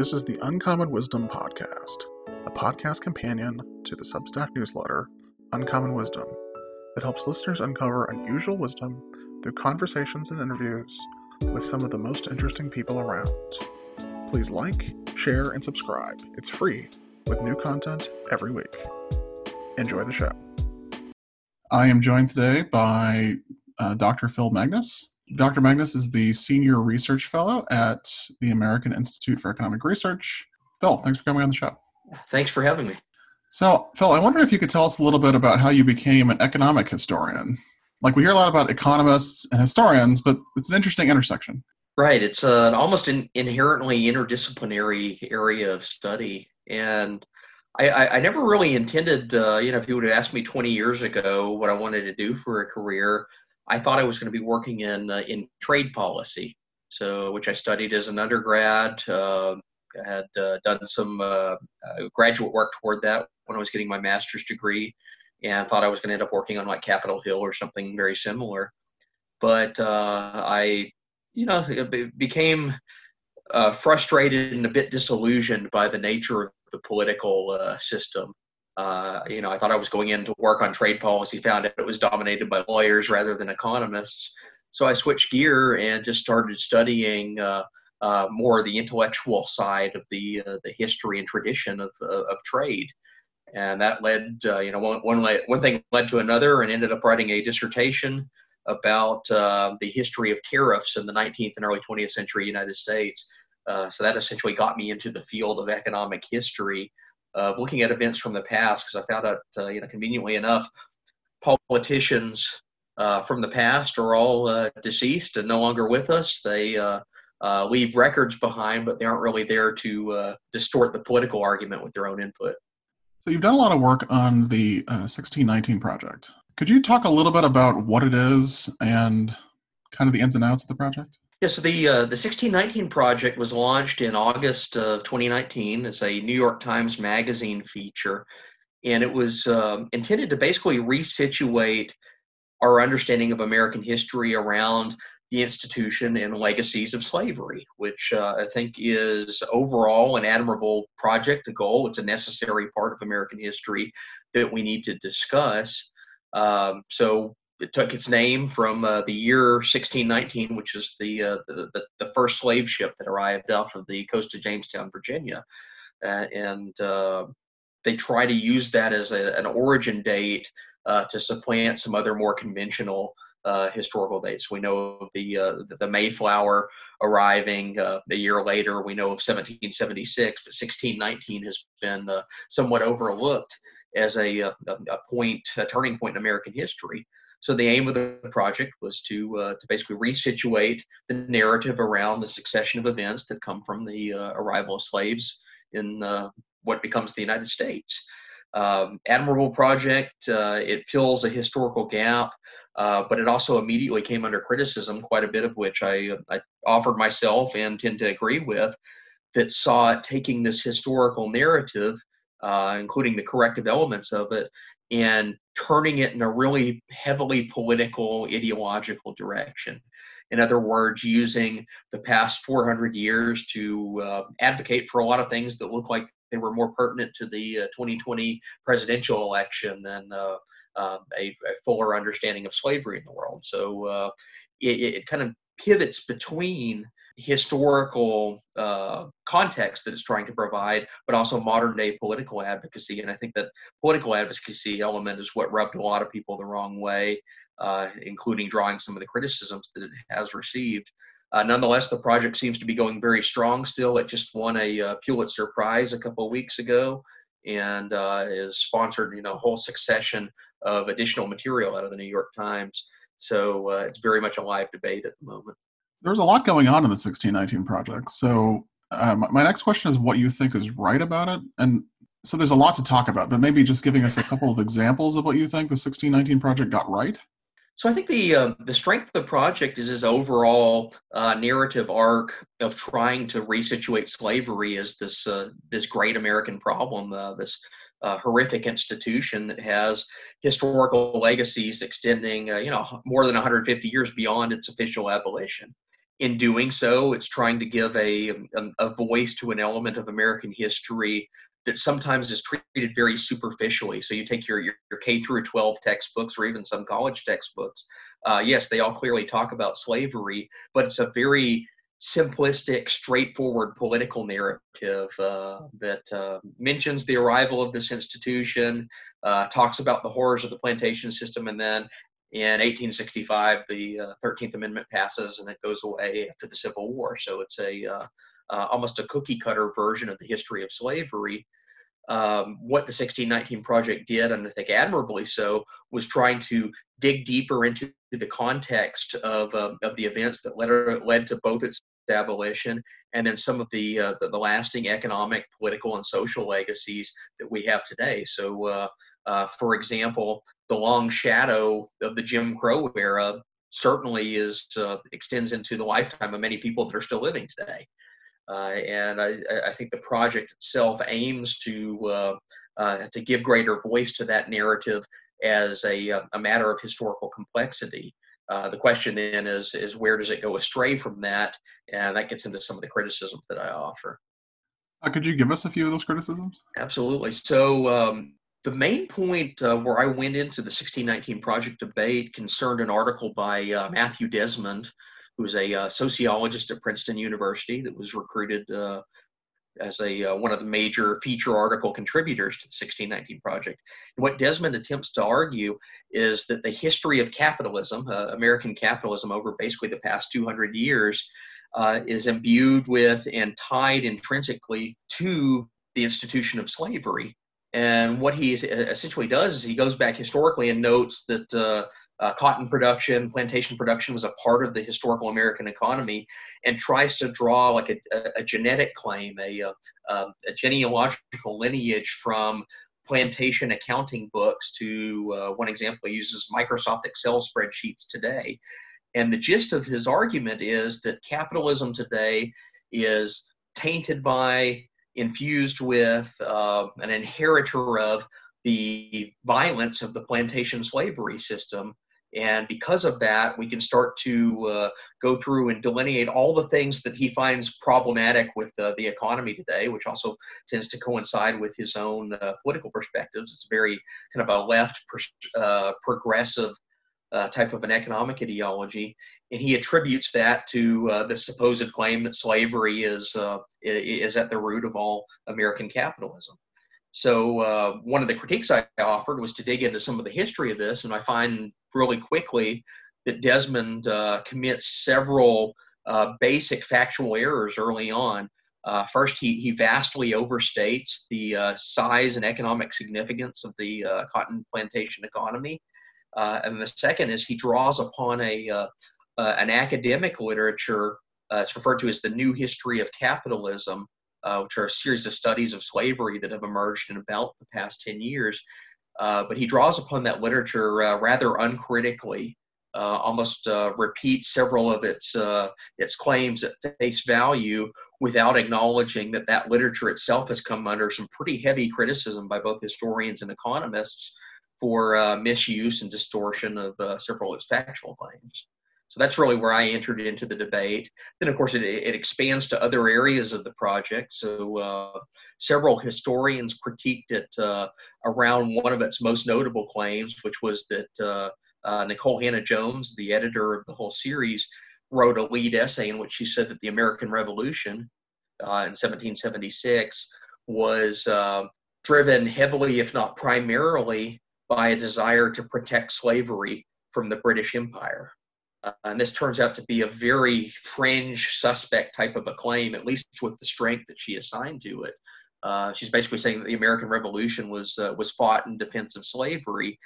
This is the Uncommon Wisdom Podcast, a podcast companion to the Substack newsletter, Uncommon Wisdom, that helps listeners uncover unusual wisdom through conversations and interviews with some of the most interesting people around. Please like, share, and subscribe. It's free, with new content every week. Enjoy the show. I am joined today by uh, Dr. Phil Magness. Dr. Magness is the Senior Research Fellow at the American Institute for Economic Research. Phil, thanks for coming on the show. Thanks for having me. So, Phil, I wonder if you could tell us a little bit about how you became an economic historian. Like, we hear a lot about economists and historians, but it's an interesting intersection. Right. It's an almost an inherently interdisciplinary area of study. And I, I, I never really intended, uh, you know, if you would have asked me 20 years ago what I wanted to do for a career, I thought I was going to be working in uh, in trade policy, so which I studied as an undergrad. Uh, I had uh, done some uh, uh, graduate work toward that when I was getting my master's degree, and thought I was going to end up working on like Capitol Hill or something very similar. But uh, I, you know, became frustrated and a bit disillusioned by the nature of the political system uh, you know, I thought I was going in to work on trade policy, found out it was dominated by lawyers rather than economists. So I switched gear and just started studying uh, uh, more the intellectual side of the uh, the history and tradition of uh, of trade, and that led, uh, you know, one one, one thing led to another, and ended up writing a dissertation about the history of tariffs in the 19th and early 20th century United States. so that essentially got me into the field of economic history uh, looking at events from the past because I found out, uh, you know, conveniently enough, politicians uh, from the past are all deceased and no longer with us. They leave records behind, but they aren't really there to distort the political argument with their own input. So you've done a lot of work on the 1619 project. Could you talk a little bit about what it is and kind of the ins and outs of the project? Yeah, so the uh, the 1619 project was launched in August of 2019 as a New York Times Magazine feature, and it was uh, intended to basically resituate our understanding of American history around the institution and legacies of slavery, which uh, I think is overall an admirable project, a goal. It's a necessary part of American history that we need to discuss. Um, so it took its name from uh, the year 1619, which is the, uh, the, the, the first slave ship that arrived off of the coast of Jamestown, Virginia, uh, and uh, they try to use that as a, an origin date uh, to supplant some other more conventional uh, historical dates. We know of the the Mayflower arriving a year later. We know of 1776, but 1619 has been somewhat overlooked as a, a, a point, a turning point in American history. So the aim of the project was to uh, to basically resituate the narrative around the succession of events that come from the uh, arrival of slaves in uh, what becomes the United States. Um, admirable project. Uh, it fills a historical gap, uh, but it also immediately came under criticism, quite a bit of which I, I offered myself and tend to agree with, that saw it taking this historical narrative, uh, including the corrective elements of it, and turning it in a really heavily political, ideological direction. In other words, using the past 400 years to uh, advocate for a lot of things that look like they were more pertinent to the uh, 2020 presidential election than uh, uh, a, a, fuller understanding of slavery in the world. So uh, it, it, kind of pivots between historical uh, context that it's trying to provide, but also modern day political advocacy. And I think that political advocacy element is what rubbed a lot of people the wrong way, uh, including drawing some of the criticisms that it has received. Uh, nonetheless, the project seems to be going very strong still. It just won a uh, Pulitzer Prize a couple of weeks ago and uh, is sponsored, you know, a whole succession of additional material out of the New York Times. So uh, it's very much a live debate at the moment there's a lot going on in the 1619 project. So um, my next question is what you think is right about it. And so there's a lot to talk about, but maybe just giving us a couple of examples of what you think the 1619 project got right. So I think the uh, the strength of the project is his overall uh, narrative arc of trying to resituate slavery as this uh, this great American problem, uh, this uh, horrific institution that has historical legacies extending, uh, you know, more than 150 years beyond its official abolition in doing so, it's trying to give a, a, a voice to an element of American history that sometimes is treated very superficially. So you take your, your, your K through 12 textbooks or even some college textbooks. Uh, yes, they all clearly talk about slavery, but it's a very simplistic, straightforward political narrative uh, that uh, mentions the arrival of this institution, uh, talks about the horrors of the plantation system, and then in 1865, the uh, 13th Amendment passes and it goes away after the Civil War. So it's a uh, uh, almost a cookie cutter version of the history of slavery. Um, what the 1619 Project did, and I think admirably so, was trying to dig deeper into the context of, um, of the events that led, led to both its abolition and then some of the, uh, the, the lasting economic, political, and social legacies that we have today. So, uh, uh, for example, the long shadow of the Jim Crow era certainly is uh, extends into the lifetime of many people that are still living today. Uh, and I, I, think the project itself aims to uh, uh, to give greater voice to that narrative as a, uh, a matter of historical complexity. Uh, the question then is is where does it go astray from that, and that gets into some of the criticisms that I offer. could you give us a few of those criticisms? Absolutely. So um, the main point uh, where I went into the 1619 project debate concerned an article by uh, Matthew Desmond, who is a uh, sociologist at Princeton University that was recruited uh, as a uh, one of the major feature article contributors to the 1619 project. And what Desmond attempts to argue is that the history of capitalism, uh, American capitalism over basically the past 200 years, is imbued with and tied intrinsically to the institution of slavery and what he essentially does is he goes back historically and notes that uh, uh, cotton production, plantation production was a part of the historical American economy, and tries to draw like a, a, a genetic claim, a, a, a, genealogical lineage from plantation accounting books to uh, one example he uses Microsoft Excel spreadsheets today. And the gist of his argument is that capitalism today is tainted by infused with uh, an inheritor of the violence of the plantation slavery system. And because of that, we can start to uh, go through and delineate all the things that he finds problematic with uh, the economy today, which also tends to coincide with his own uh, political perspectives. It's very kind of a left uh, progressive uh, type of an economic ideology, and he attributes that to uh, the supposed claim that slavery is uh, is at the root of all American capitalism. So uh, one of the critiques I offered was to dig into some of the history of this, and I find really quickly that Desmond uh, commits several uh, basic factual errors early on. first, he, he vastly overstates the size and economic significance of the cotton plantation economy. Uh, and the second is he draws upon a uh, uh, an academic literature. Uh, it's referred to as the New History of Capitalism, uh, which are a series of studies of slavery that have emerged in about the past ten years. Uh, but he draws upon that literature rather uncritically. almost repeats several of its its claims at face value without acknowledging that that literature itself has come under some pretty heavy criticism by both historians and economists for uh, misuse and distortion of uh, several of its factual claims. So that's really where I entered into the debate. Then, of course, it, it expands to other areas of the project. So, uh, several historians critiqued it uh, around one of its most notable claims, which was that uh, uh, Nikole Hannah-Jones, the editor of the whole series, wrote a lead essay in which she said that the American Revolution uh, in 1776 was uh, driven heavily, if not primarily, by a desire to protect slavery from the British Empire. Uh, and this turns out to be a very fringe, suspect type of a claim, at least with the strength that she assigned to it. Uh, she's basically saying that the American Revolution was uh, was fought in defense of slavery,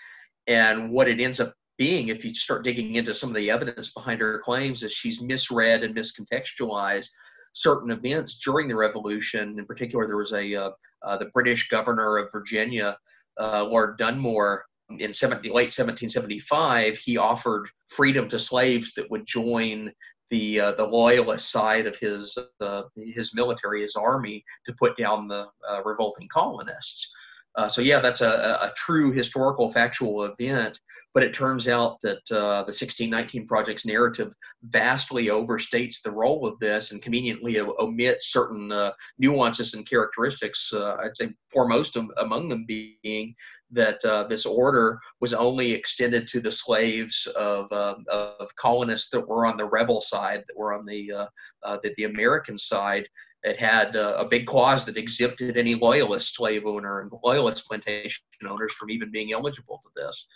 and what it ends up being, if you start digging into some of the evidence behind her claims, is she's misread and miscontextualized certain events during the Revolution. In particular, there was a uh, uh, the British governor of Virginia uh, Lord Dunmore in 70, late 1775, he offered freedom to slaves that would join the uh, the loyalist side of his uh, his military, his army, to put down the uh, revolting colonists. Uh, so yeah, that's a, a, true historical factual event. But it turns out that uh, the 1619 Project's narrative vastly overstates the role of this and conveniently omits certain uh, nuances and characteristics. Uh, I'd say foremost among them being that uh, this order was only extended to the slaves of, um, of colonists that were on the rebel side, that were on the, uh, uh, the, the American side. It had uh, a big clause that exempted any loyalist slave owner and loyalist plantation owners from even being eligible to this.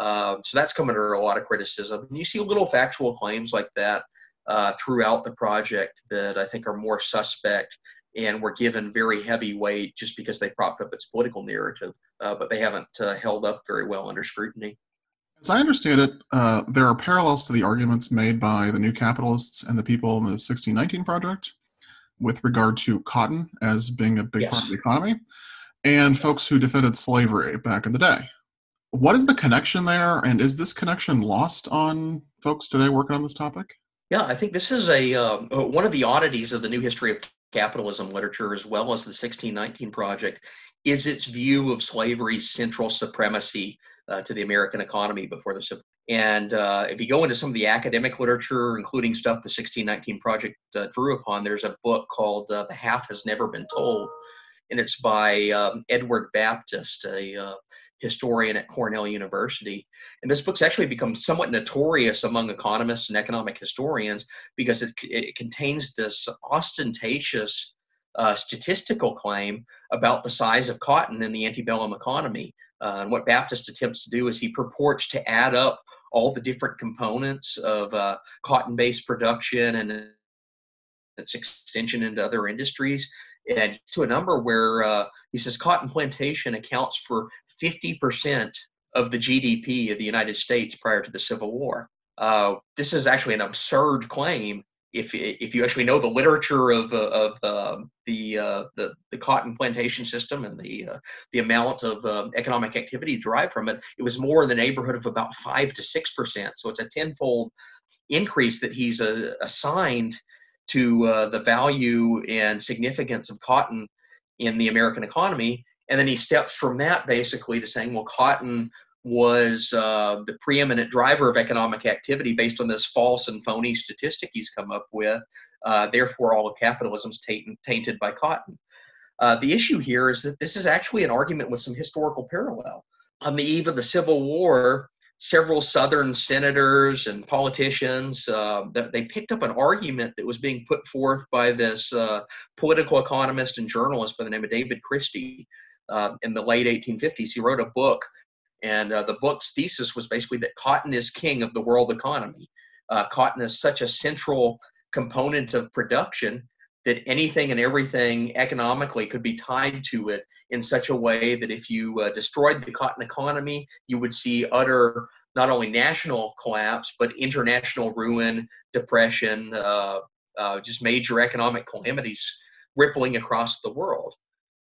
Um, so that's come under a lot of criticism. And you see little factual claims like that uh, throughout the project that I think are more suspect and were given very heavy weight just because they propped up its political narrative, uh, but they haven't uh, held up very well under scrutiny. As I understand it, uh, there are parallels to the arguments made by the New Capitalists and the people in the 1619 Project with regard to cotton as being a big yeah. part of the economy, and folks who defended slavery back in the day. What is the connection there, and is this connection lost on folks today working on this topic? Yeah, I think this is a um, uh, one of the oddities of the new history of capitalism literature, as well as the 1619 Project, is its view of slavery's central supremacy uh, to the American economy before the Civil. And uh, if you go into some of the academic literature, including stuff the 1619 Project uh, drew upon, there's a book called uh, "The Half Has Never Been Told," and it's by um, Edward Baptist, a uh, historian at Cornell University. And this book's actually become somewhat notorious among economists and economic historians because it, it contains this ostentatious uh, statistical claim about the size of cotton in the antebellum economy. Uh, and what Baptist attempts to do is he purports to add up all the different components of uh, cotton based production and its extension into other industries and to a number where uh, he says cotton plantation accounts for 50% of the GDP of the United States prior to the Civil War. Uh, this is actually an absurd claim if if you actually know the literature of of uh, the, uh, the the cotton plantation system and the uh, the amount of um, economic activity derived from it, it was more in the neighborhood of about five to six percent. So it's a tenfold increase that he's uh, assigned to uh, the value and significance of cotton in the American economy. And then he steps from that basically to saying, well, cotton was uh, the preeminent driver of economic activity based on this false and phony statistic he's come up with. Uh, therefore, all of capitalism is tainted by cotton. Uh, the issue here is that this is actually an argument with some historical parallel. On the eve of the Civil War, several Southern senators and politicians uh, they picked up an argument that was being put forth by this uh, political economist and journalist by the name of David Christie uh, in the late 1850s. He wrote a book, and uh, the book's thesis was basically that cotton is king of the world economy. Uh, cotton is such a central component of production that anything and everything economically could be tied to it in such a way that if you uh, destroyed the cotton economy, you would see utter not only national collapse but international ruin, depression, uh, uh, just major economic calamities rippling across the world.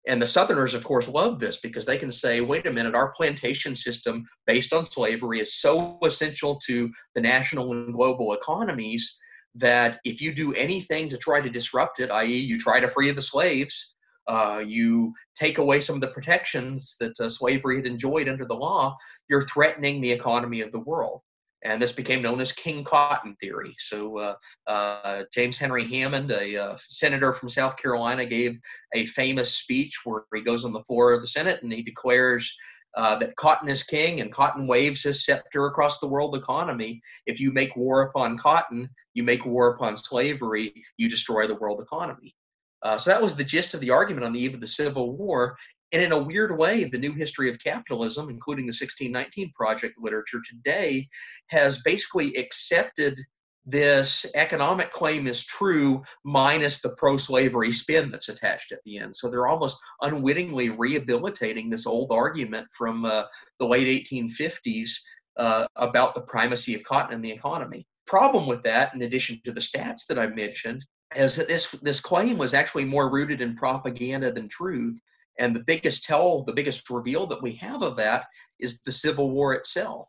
And the Southerners, of course, love this because they can say, wait a minute, our plantation system based on slavery is so essential to the national and global economies that if you do anything to try to disrupt it, i.e., you try to free the slaves, uh, you take away some of the protections that uh, slavery had enjoyed under the law, you're threatening the economy of the world. And this became known as King Cotton theory. So uh, uh James Henry Hammond, a uh, senator from South Carolina, gave a famous speech where he goes on the floor of the Senate and he declares uh, that cotton is king and cotton waves his scepter across the world economy. If you make war upon cotton, you make war upon slavery, you destroy the world economy. Uh, so that was the gist of the argument on the eve of the Civil War. And in a weird way, the new history of capitalism, including the 1619 Project literature today, has basically accepted this economic claim is true minus the pro slavery spin that's attached at the end. So they're almost unwittingly rehabilitating this old argument from uh, the late 1850s uh, about the primacy of cotton in the economy. Problem with that, in addition to the stats that I mentioned, is that this this claim was actually more rooted in propaganda than truth. And the biggest tell, the biggest reveal that we have of that is the Civil War itself.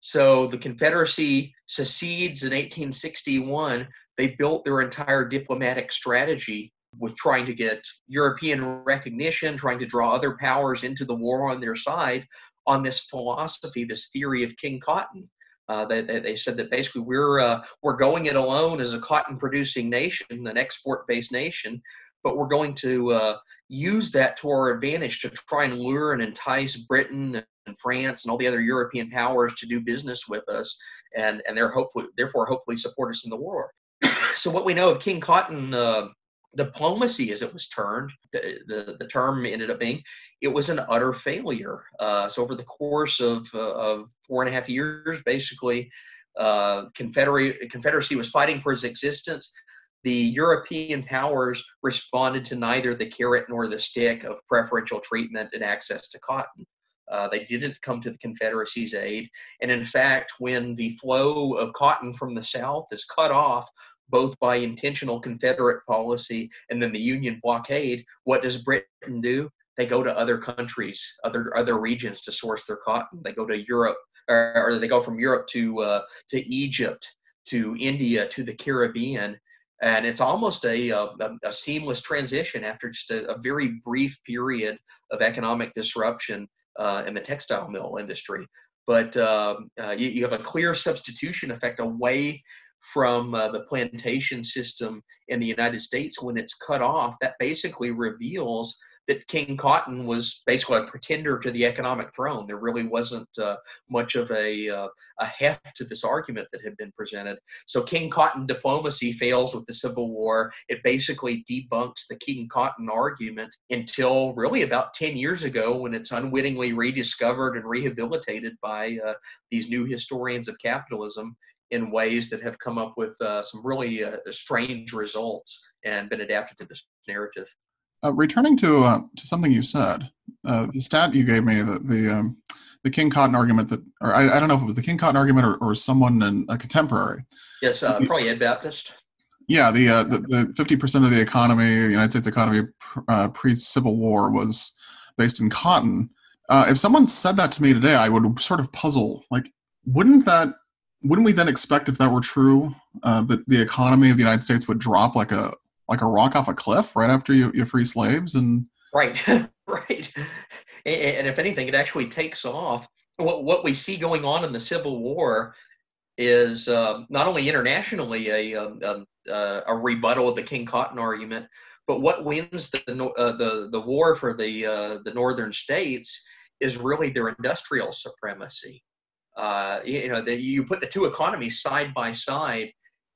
So the Confederacy secedes in 1861. They built their entire diplomatic strategy with trying to get European recognition, trying to draw other powers into the war on their side on this philosophy, this theory of King Cotton. Uh, they, they, they, said that basically we're uh, we're going it alone as a cotton producing nation, an export based nation, but we're going to uh, use that to our advantage to try and lure and entice Britain and France and all the other European powers to do business with us, and and they're hopefully therefore hopefully support us in the war. so what we know of King Cotton uh, diplomacy, as it was termed, the, the, the term ended up being, it was an utter failure. Uh, so over the course of, uh, of four and a half years, basically, uh, Confederacy was fighting for its existence. The European powers responded to neither the carrot nor the stick of preferential treatment and access to cotton. Uh, they didn't come to the Confederacy's aid. And in fact, when the flow of cotton from the South is cut off both by intentional Confederate policy and then the Union blockade, what does Britain do? They go to other countries, other other regions to source their cotton. They go to Europe, or, or they go from Europe to uh, to Egypt, to India, to the Caribbean, and it's almost a, a, a seamless transition after just a, a, very brief period of economic disruption uh, in the textile mill industry. But um, uh, you, you, have a clear substitution effect away from uh, the plantation system in the United States when it's cut off, that basically reveals that King Cotton was basically a pretender to the economic throne. There really wasn't uh, much of a, uh, a heft to this argument that had been presented. So King Cotton diplomacy fails with the Civil War. It basically debunks the King Cotton argument until really about 10 years ago when it's unwittingly rediscovered and rehabilitated by uh, these new historians of capitalism in ways that have come up with uh, some really uh, strange results and been adapted to this narrative. Uh, returning to uh, to something you said, uh, the stat you gave me, the the, um, the King Cotton argument that, or I, I, don't know if it was the King Cotton argument or, or someone in a contemporary. Yes, uh, probably Ed Baptist. Yeah, the the fifty percent of the economy, the United States economy pre Civil War was based in cotton. if someone said that to me today, I would sort of puzzle. Like, wouldn't that wouldn't we then expect, if that were true, uh, that the economy of the United States would drop like a like a rock off a cliff right after you, you free slaves and right, right, and if anything, it actually takes off. What what we see going on in the Civil War is uh, not only internationally a, a, um, um, uh, a rebuttal of the King Cotton argument, but what wins the uh, the the war for the uh, the northern states is really their industrial supremacy uh, you know, that you put the two economies side by side,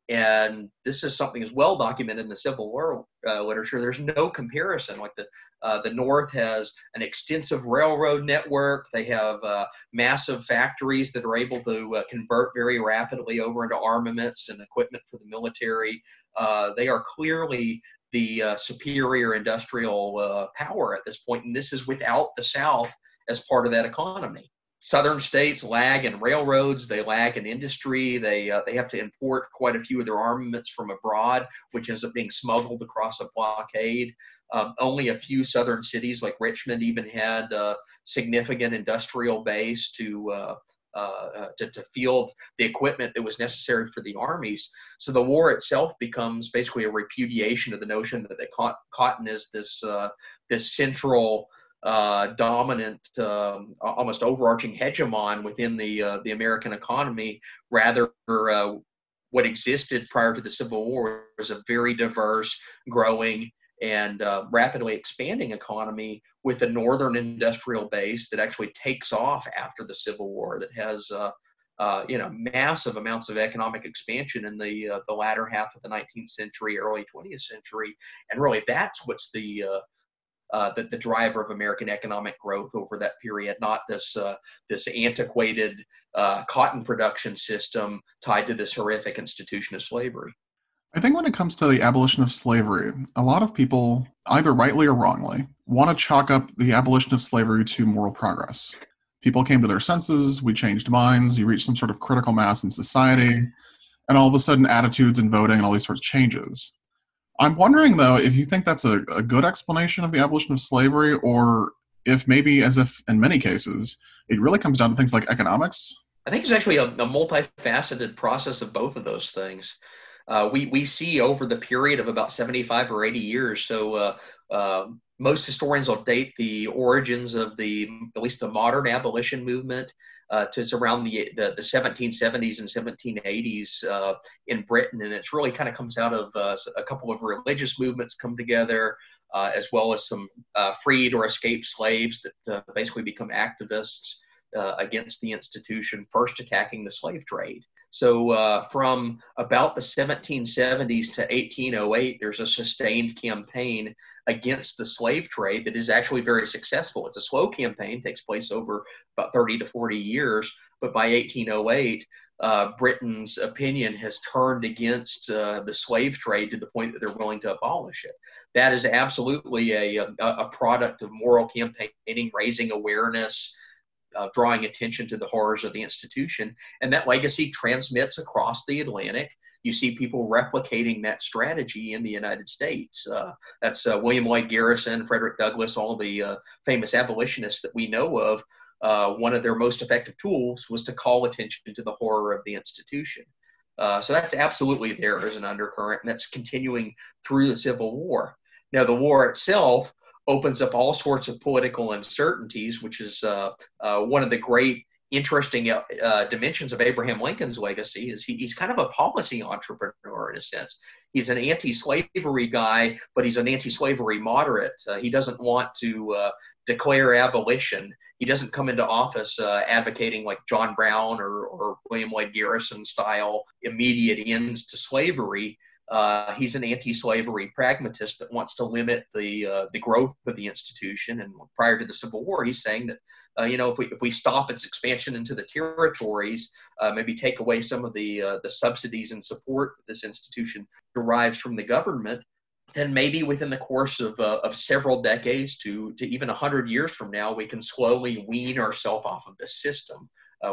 and this is something as well documented in the Civil War uh, literature. There's no comparison. Like the uh, the North has an extensive railroad network. They have uh, massive factories that are able to uh, convert very rapidly over into armaments and equipment for the military. Uh, they are clearly the uh, superior industrial power at this point, and this is without the South as part of that economy southern states lag in railroads they lag in industry they uh, they have to import quite a few of their armaments from abroad which ends up being smuggled across a blockade um, only a few southern cities like richmond even had a significant industrial base to uh, uh, uh, to, to, field the equipment that was necessary for the armies. So the war itself becomes basically a repudiation of the notion that the cotton is this uh, this central uh, dominant, um, almost overarching hegemon within the uh, the American economy. Rather, uh, what existed prior to the Civil War was a very diverse, growing, and uh, rapidly expanding economy with a northern industrial base that actually takes off after the Civil War. That has uh, uh, you know, massive amounts of economic expansion in the the latter half of the 19th century, early 20th century, and really that's what's the uh, the, the driver of American economic growth over that period, not this uh, this antiquated uh, cotton production system tied to this horrific institution of slavery. I think when it comes to the abolition of slavery, a lot of people, either rightly or wrongly, want to chalk up the abolition of slavery to moral progress. People came to their senses, we changed minds, you reached some sort of critical mass in society, and all of a sudden attitudes and voting and all these sorts of changes. I'm wondering though if you think that's a, a good explanation of the abolition of slavery, or if maybe, as if in many cases, it really comes down to things like economics. I think it's actually a, a multifaceted process of both of those things. Uh, we, we see over the period of about 75 or 80 years. So uh, uh, most historians will date the origins of the, at least the modern abolition movement, uh, to it's around the, the, the 1770s and 1780s uh, in Britain, and it's really kind of comes out of uh, a couple of religious movements come together, uh, as well as some uh, freed or escaped slaves that uh, basically become activists against the institution, first attacking the slave trade. So from about the 1770s to 1808, there's a sustained campaign against the slave trade that is actually very successful. It's a slow campaign, takes place over about 30 to 40 years, but by 1808, uh, Britain's opinion has turned against uh, the slave trade to the point that they're willing to abolish it. That is absolutely a, a, a product of moral campaigning, raising awareness, uh, drawing attention to the horrors of the institution. And that legacy transmits across the Atlantic you see people replicating that strategy in the United States. Uh, that's uh, William Lloyd Garrison, Frederick Douglass, all the uh, famous abolitionists that we know of. Uh, one of their most effective tools was to call attention to the horror of the institution. So that's absolutely there as an undercurrent, and that's continuing through the Civil War. Now, the war itself opens up all sorts of political uncertainties, which is uh, one of the great interesting uh, uh, dimensions of Abraham Lincoln's legacy is he, he's kind of a policy entrepreneur in a sense. He's an anti-slavery guy, but he's an anti-slavery moderate. Uh, he doesn't want to uh, declare abolition. He doesn't come into office uh, advocating like John Brown or, or William Lloyd Garrison style immediate ends to slavery. Uh, he's an anti-slavery pragmatist that wants to limit the uh, the growth of the institution. And prior to the Civil War, he's saying that uh, you know, if we if we stop its expansion into the territories, uh, maybe take away some of the uh, the subsidies and support this institution derives from the government, then maybe within the course of uh, of several decades to to even hundred years from now, we can slowly wean ourselves off of this system.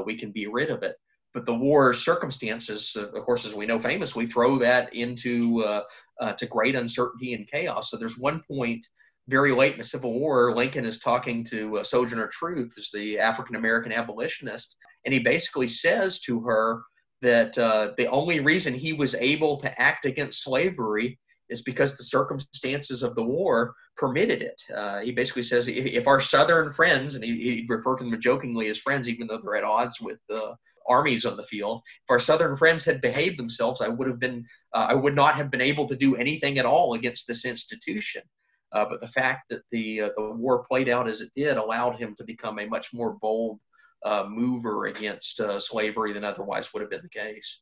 We can be rid of it. But the war circumstances, uh, of course, as we know famously, throw that into to great uncertainty and chaos. So there's one point very late in the Civil War, Lincoln is talking to uh, Sojourner Truth, who's the African American abolitionist, and he basically says to her that uh, the only reason he was able to act against slavery is because the circumstances of the war permitted it. Uh, he basically says if, if, our Southern friends, and he, he referred to them jokingly as friends, even though they're at odds with the armies on the field, if our Southern friends had behaved themselves, I would have been, uh, I would not have been able to do anything at all against this institution. Uh, but the fact that the uh, the war played out as it did allowed him to become a much more bold uh, mover against uh, slavery than otherwise would have been the case.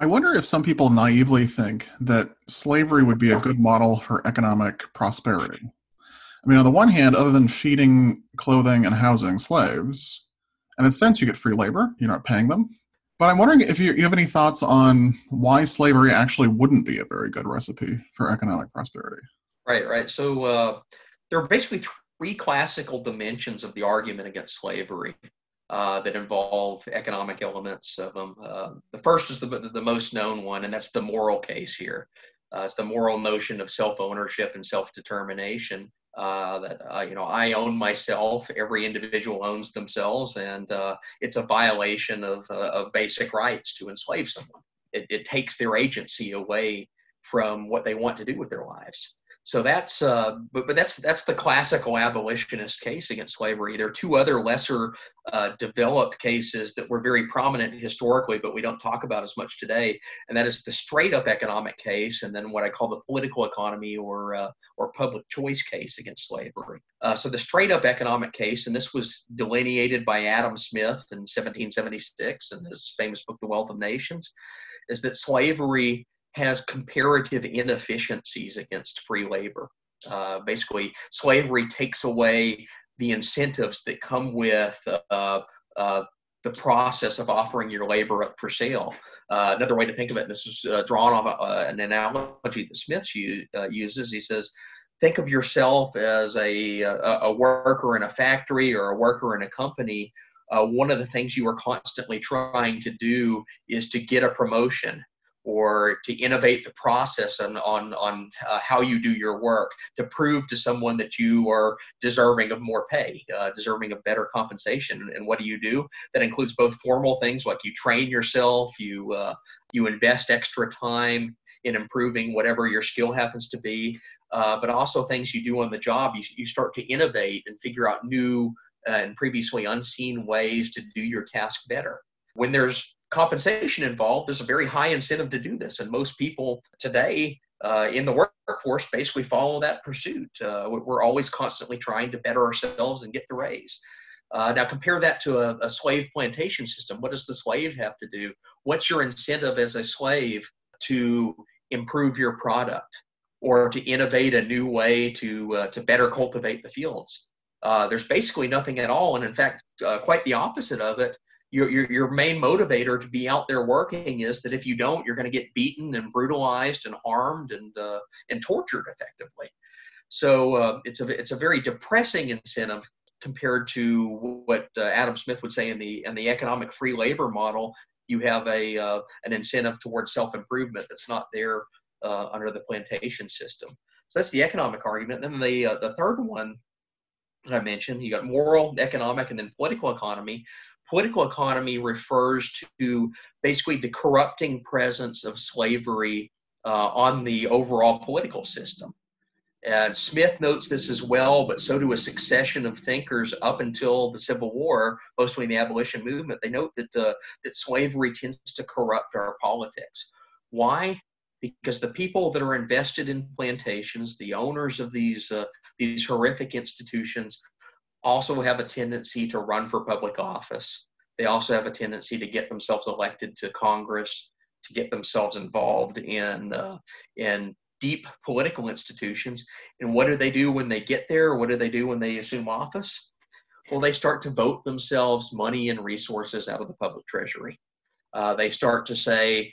I wonder if some people naively think that slavery would be a good model for economic prosperity. I mean, on the one hand, other than feeding, clothing, and housing slaves, in a sense, you get free labor. You're not paying them. But I'm wondering if you, you have any thoughts on why slavery actually wouldn't be a very good recipe for economic prosperity. Right, right. So uh, there are basically three classical dimensions of the argument against slavery uh, that involve economic elements of them. Uh, the first is the, the most known one, and that's the moral case here. Uh, it's the moral notion of self-ownership and self-determination. Uh, that uh, you know, I own myself. Every individual owns themselves, and it's a violation of, of basic rights to enslave someone. It, it takes their agency away from what they want to do with their lives. So that's uh, but but that's that's the classical abolitionist case against slavery. There are two other lesser uh, developed cases that were very prominent historically, but we don't talk about as much today. And that is the straight up economic case, and then what I call the political economy or uh, or public choice case against slavery. Uh, so the straight up economic case, and this was delineated by Adam Smith in 1776 in his famous book, The Wealth of Nations, is that slavery has comparative inefficiencies against free labor. Uh, basically, slavery takes away the incentives that come with uh, uh, the process of offering your labor up for sale. Uh, another way to think of it, and this is uh, drawn off uh, an analogy that Smith uses. He says, think of yourself as a, a, a, worker in a factory or a worker in a company. one of the things you are constantly trying to do is to get a promotion or to innovate the process on on, on uh, how you do your work to prove to someone that you are deserving of more pay uh, deserving of better compensation. And what do you do? That includes both formal things like you train yourself you uh, you invest extra time in improving whatever your skill happens to be uh, but also things you do on the job. You, you start to innovate and figure out new and previously unseen ways to do your task better. When there's compensation involved, there's a very high incentive to do this. And most people today uh, in the workforce basically follow that pursuit. Uh, we're always constantly trying to better ourselves and get the raise. Uh, now compare that to a, a, slave plantation system. What does the slave have to do? What's your incentive as a slave to improve your product or to innovate a new way to uh, to better cultivate the fields? Uh, there's basically nothing at all, and in fact, uh, quite the opposite of it your, your, your main motivator to be out there working is that if you don't, you're going to get beaten and brutalized and harmed and, uh, and tortured effectively. So uh, it's, a, it's a very depressing incentive compared to what uh, Adam Smith would say in the, in the economic free labor model. You have a, uh, an incentive towards self improvement that's not there uh, under the plantation system. So that's the economic argument. Then the, uh, the third one that I mentioned, you got moral, economic, and then political economy political economy refers to basically the corrupting presence of slavery uh, on the overall political system. And Smith notes this as well, but so do a succession of thinkers up until the Civil War, mostly in the abolition movement. They note that uh, that slavery tends to corrupt our politics. Why? Because the people that are invested in plantations, the owners of these uh, these horrific institutions, also have a tendency to run for public office. They also have a tendency to get themselves elected to Congress, to get themselves involved in uh, in deep political institutions. And what do they do when they get there? What do they do when they assume office? Well, they start to vote themselves money and resources out of the public treasury. Uh, they start to say,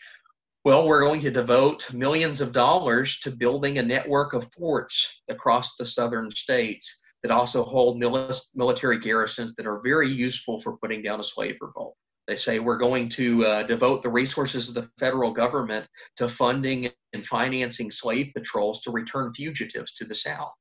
well, we're going to devote millions of dollars to building a network of forts across the southern states that also hold military garrisons that are very useful for putting down a slave revolt. They say we're going to uh, devote the resources of the federal government to funding and financing slave patrols to return fugitives to the South.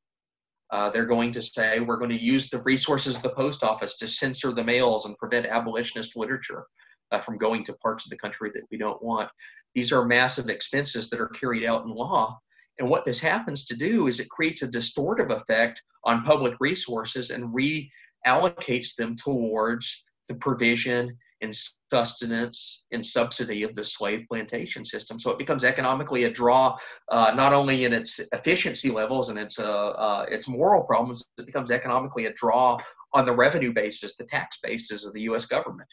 Uh, they're going to say we're going to use the resources of the post office to censor the mails and prevent abolitionist literature uh, from going to parts of the country that we don't want. These are massive expenses that are carried out in law and what this happens to do is it creates a distortive effect on public resources and reallocates them towards the provision and sustenance and subsidy of the slave plantation system. So it becomes economically a draw, uh, not only in its efficiency levels and its uh, uh, its moral problems, it becomes economically a draw on the revenue basis, the tax basis of the U.S. government.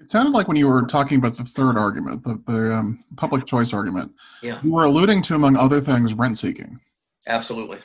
It sounded like when you were talking about the third argument, the, the um, public choice argument, yeah. you were alluding to, among other things, rent seeking. Absolutely.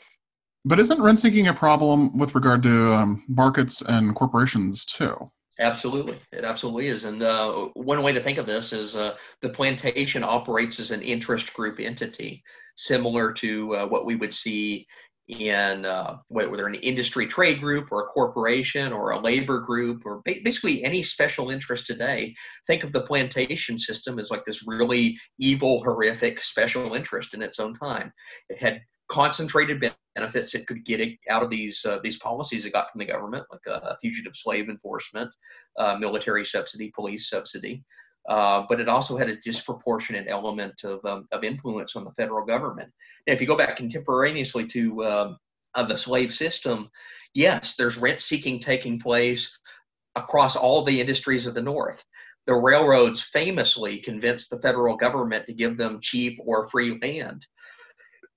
But isn't rent seeking a problem with regard to um, markets and corporations too? Absolutely, it absolutely is. And uh, one way to think of this is uh, the plantation operates as an interest group entity, similar to uh, what we would see in uh, whether an industry trade group or a corporation or a labor group or basically any special interest today. Think of the plantation system as like this really evil, horrific special interest in its own time. It had concentrated benefits it could get out of these uh, these policies it got from the government, like uh, fugitive slave enforcement, uh, military subsidy, police subsidy. Uh, but it also had a disproportionate element of, um, of influence on the federal government. Now, if you go back contemporaneously to um, the slave system, yes, there's rent seeking taking place across all the industries of the North. The railroads famously convinced the federal government to give them cheap or free land,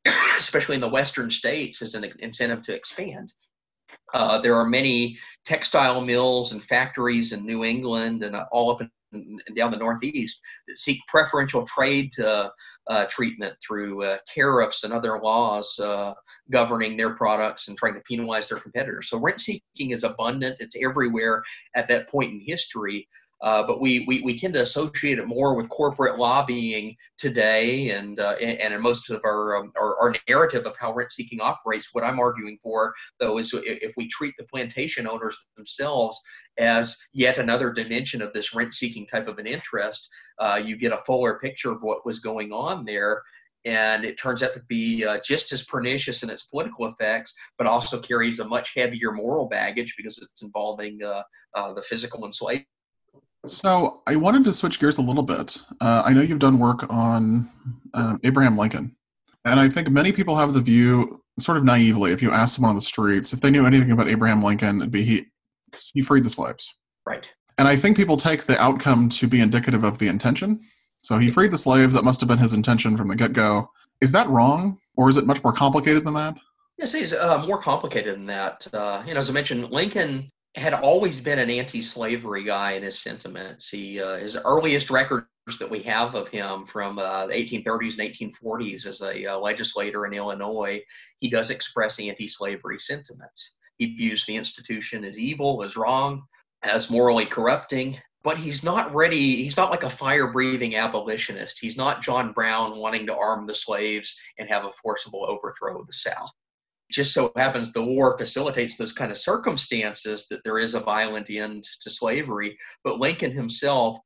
especially in the western states, as an incentive to expand. Uh, there are many textile mills and factories in New England and uh, all up in and down the Northeast that seek preferential trade uh, treatment through uh, tariffs and other laws uh, governing their products and trying to penalize their competitors. So rent seeking is abundant, it's everywhere at that point in history. Uh, but we, we, we tend to associate it more with corporate lobbying today, and uh, and, in most of our, um, our, our narrative of how rent seeking operates. What I'm arguing for, though, is if we treat the plantation owners themselves as yet another dimension of this rent seeking type of an interest, uh, you get a fuller picture of what was going on there. And it turns out to be uh, just as pernicious in its political effects, but also carries a much heavier moral baggage because it's involving uh, uh, the physical enslavement so I wanted to switch gears a little bit. Uh, I know you've done work on um, Abraham Lincoln, and I think many people have the view, sort of naively, if you ask someone on the streets if they knew anything about Abraham Lincoln, it'd be he he freed the slaves. Right. And I think people take the outcome to be indicative of the intention. So he freed the slaves. That must have been his intention from the get go. Is that wrong, or is it much more complicated than that? Yes, it's uh, more complicated than that. Uh, you know, as I mentioned, Lincoln had always been an anti-slavery guy in his sentiments. He uh, his earliest records that we have of him from uh, the 1830s and 1840s as a uh, legislator in Illinois, he does express anti-slavery sentiments. He views the institution as evil, as wrong, as morally corrupting. But he's not ready. He's not like a fire-breathing abolitionist. He's not John Brown wanting to arm the slaves and have a forcible overthrow of the South just so happens the war facilitates those kind of circumstances that there is a violent end to slavery. But Lincoln himself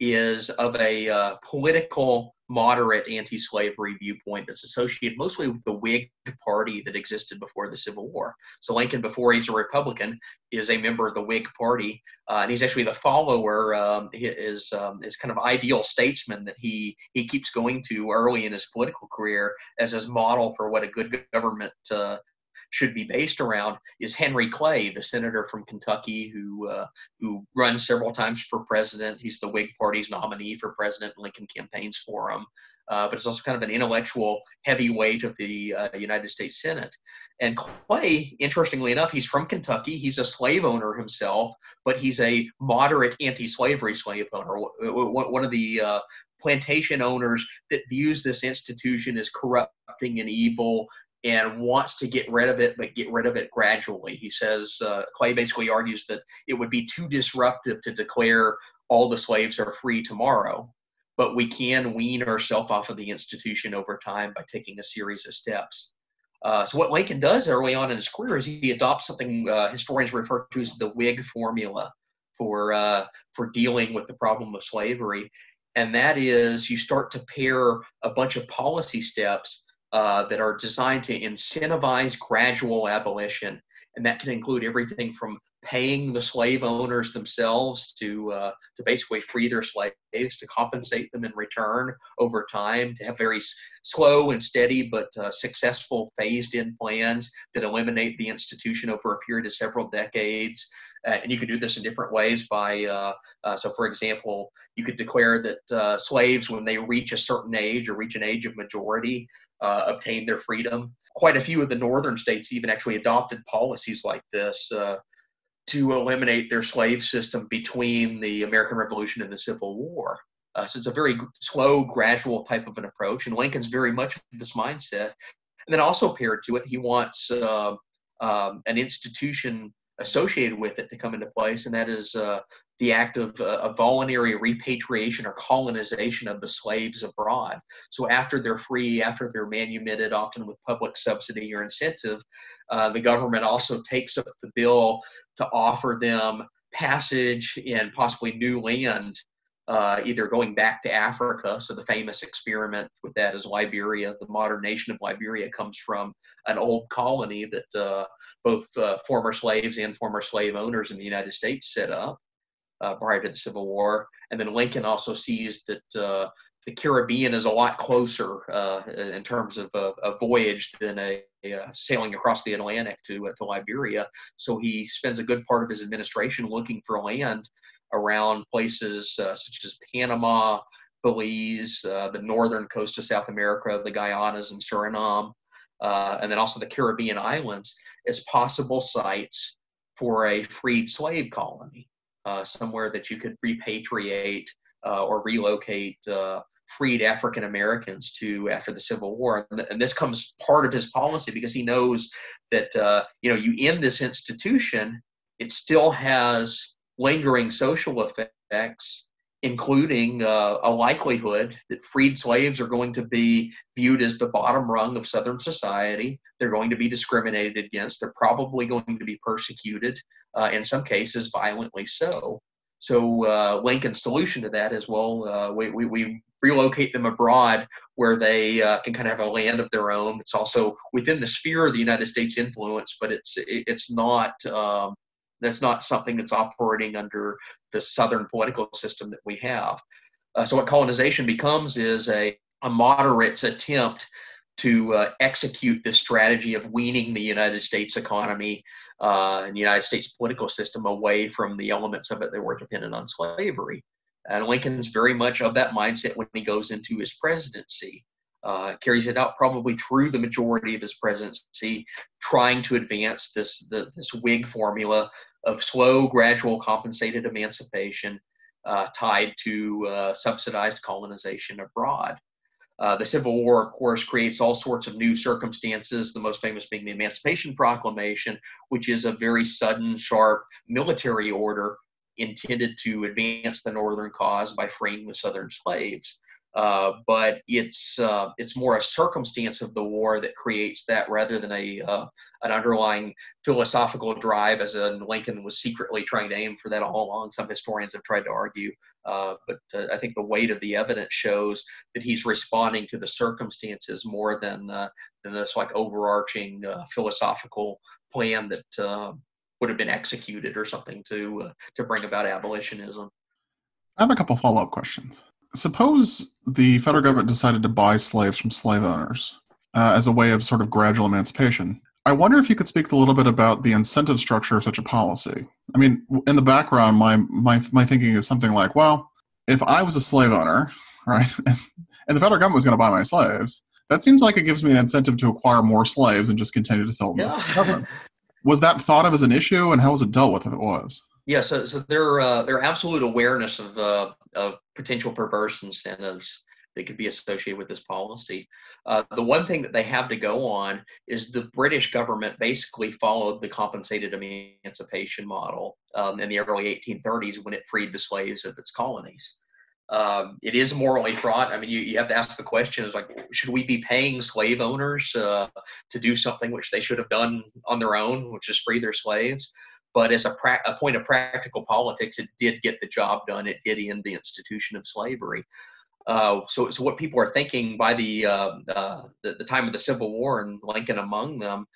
is of a uh, political moderate anti-slavery viewpoint that's associated mostly with the Whig Party that existed before the Civil War. So Lincoln, before he's a Republican, is a member of the Whig Party, uh, and he's actually the follower. Um, is um, is kind of ideal statesman that he he keeps going to early in his political career as his model for what a good government uh, should be based around is Henry Clay, the senator from Kentucky who uh, who runs several times for president. He's the Whig Party's nominee for president. Lincoln campaigns for him. Uh, but it's also kind of an intellectual heavyweight of the uh, United States Senate. And Clay, interestingly enough, he's from Kentucky. He's a slave owner himself, but he's a moderate anti-slavery slave owner. One of the uh, plantation owners that views this institution as corrupting and evil and wants to get rid of it, but get rid of it gradually. He says, uh, Clay basically argues that it would be too disruptive to declare all the slaves are free tomorrow, but we can wean ourselves off of the institution over time by taking a series of steps. Uh, so what Lincoln does early on in his career is he adopts something uh, historians refer to as the Whig formula for uh, for dealing with the problem of slavery, and that is you start to pair a bunch of policy steps uh, that are designed to incentivize gradual abolition. And that can include everything from paying the slave owners themselves to, uh, to basically free their slaves, to compensate them in return over time, to have very slow and steady but uh, successful phased in plans that eliminate the institution over a period of several decades. Uh, and you can do this in different ways by, uh, uh, so for example, you could declare that uh, slaves, when they reach a certain age or reach an age of majority, uh, obtain their freedom. Quite a few of the northern states even actually adopted policies like this uh, to eliminate their slave system between the American Revolution and the Civil War. Uh, so it's a very slow, gradual type of an approach, and Lincoln's very much this mindset. And then also paired to it, he wants uh, um, an institution associated with it to come into place, and that is uh, the act of uh, voluntary repatriation or colonization of the slaves abroad. So after they're free, after they're manumitted, often with public subsidy or incentive, uh, the government also takes up the bill to offer them passage and possibly new land. Uh, either going back to Africa, so the famous experiment with that is Liberia. The modern nation of Liberia comes from an old colony that uh, both uh, former slaves and former slave owners in the United States set up uh, prior to the Civil War. And then Lincoln also sees that uh, the Caribbean is a lot closer uh, in terms of a, a voyage than a, a, uh, sailing across the Atlantic to uh, to Liberia. So he spends a good part of his administration looking for land around places uh, such as Panama, Belize, the northern coast of South America, the Guyanas and Suriname, and then also the Caribbean islands as possible sites for a freed slave colony uh, somewhere that you could repatriate uh, or relocate uh, freed African Americans to after the Civil War. And this comes part of his policy because he knows that uh, you know you end this institution, it still has lingering social effects including uh, a likelihood that freed slaves are going to be viewed as the bottom rung of Southern society. They're going to be discriminated against. They're probably going to be persecuted, uh, in some cases, violently so. So uh, Lincoln's solution to that is well, uh, we, we, we, relocate them abroad where they uh, can kind of have a land of their own. It's also within the sphere of the United States influence, but it's it's not um, that's not something that's operating under the Southern political system that we have. Uh, so what colonization becomes is a, a moderate's attempt to uh, execute this strategy of weaning the United States economy uh, and the United States political system away from the elements of it that were dependent on slavery. And Lincoln's very much of that mindset when he goes into his presidency. Uh, carries it out probably through the majority of his presidency, trying to advance this the, this Whig formula of slow, gradual, compensated emancipation uh, tied to uh, subsidized colonization abroad. Uh, the Civil War, of course, creates all sorts of new circumstances, the most famous being the Emancipation Proclamation, which is a very sudden, sharp military order intended to advance the Northern cause by freeing the Southern slaves. Uh, but it's uh, it's more a circumstance of the war that creates that rather than a uh, an underlying philosophical drive, as in Lincoln was secretly trying to aim for that all along. Some historians have tried to argue, uh, but uh, I think the weight of the evidence shows that he's responding to the circumstances more than than this like overarching philosophical plan that would have been executed or something to to bring about abolitionism. I have a couple follow up questions suppose the federal government decided to buy slaves from slave owners uh, as a way of sort of gradual emancipation. I wonder if you could speak a little bit about the incentive structure of such a policy. I mean, in the background, my my my thinking is something like, well, if I was a slave owner, right, and the federal government was going to buy my slaves, that seems like it gives me an incentive to acquire more slaves and just continue to sell them. Yeah. Was that thought of as an issue, and how was it dealt with if it was? Yeah, so, so their uh, their absolute awareness of uh, of potential perverse incentives that could be associated with this policy. Uh, the one thing that they have to go on is the British government basically followed the compensated emancipation model um, in the early 1830s when it freed the slaves of its colonies. Um, it is morally fraught. I mean, you, you have to ask the question: Is like, should we be paying slave owners uh, to do something which they should have done on their own, which is free their slaves? But as a, pra- a point of practical politics, it did get the job done. It did end the institution of slavery. Uh, so, so what people are thinking by the, uh, uh, the, the time of the Civil War, and Lincoln among them,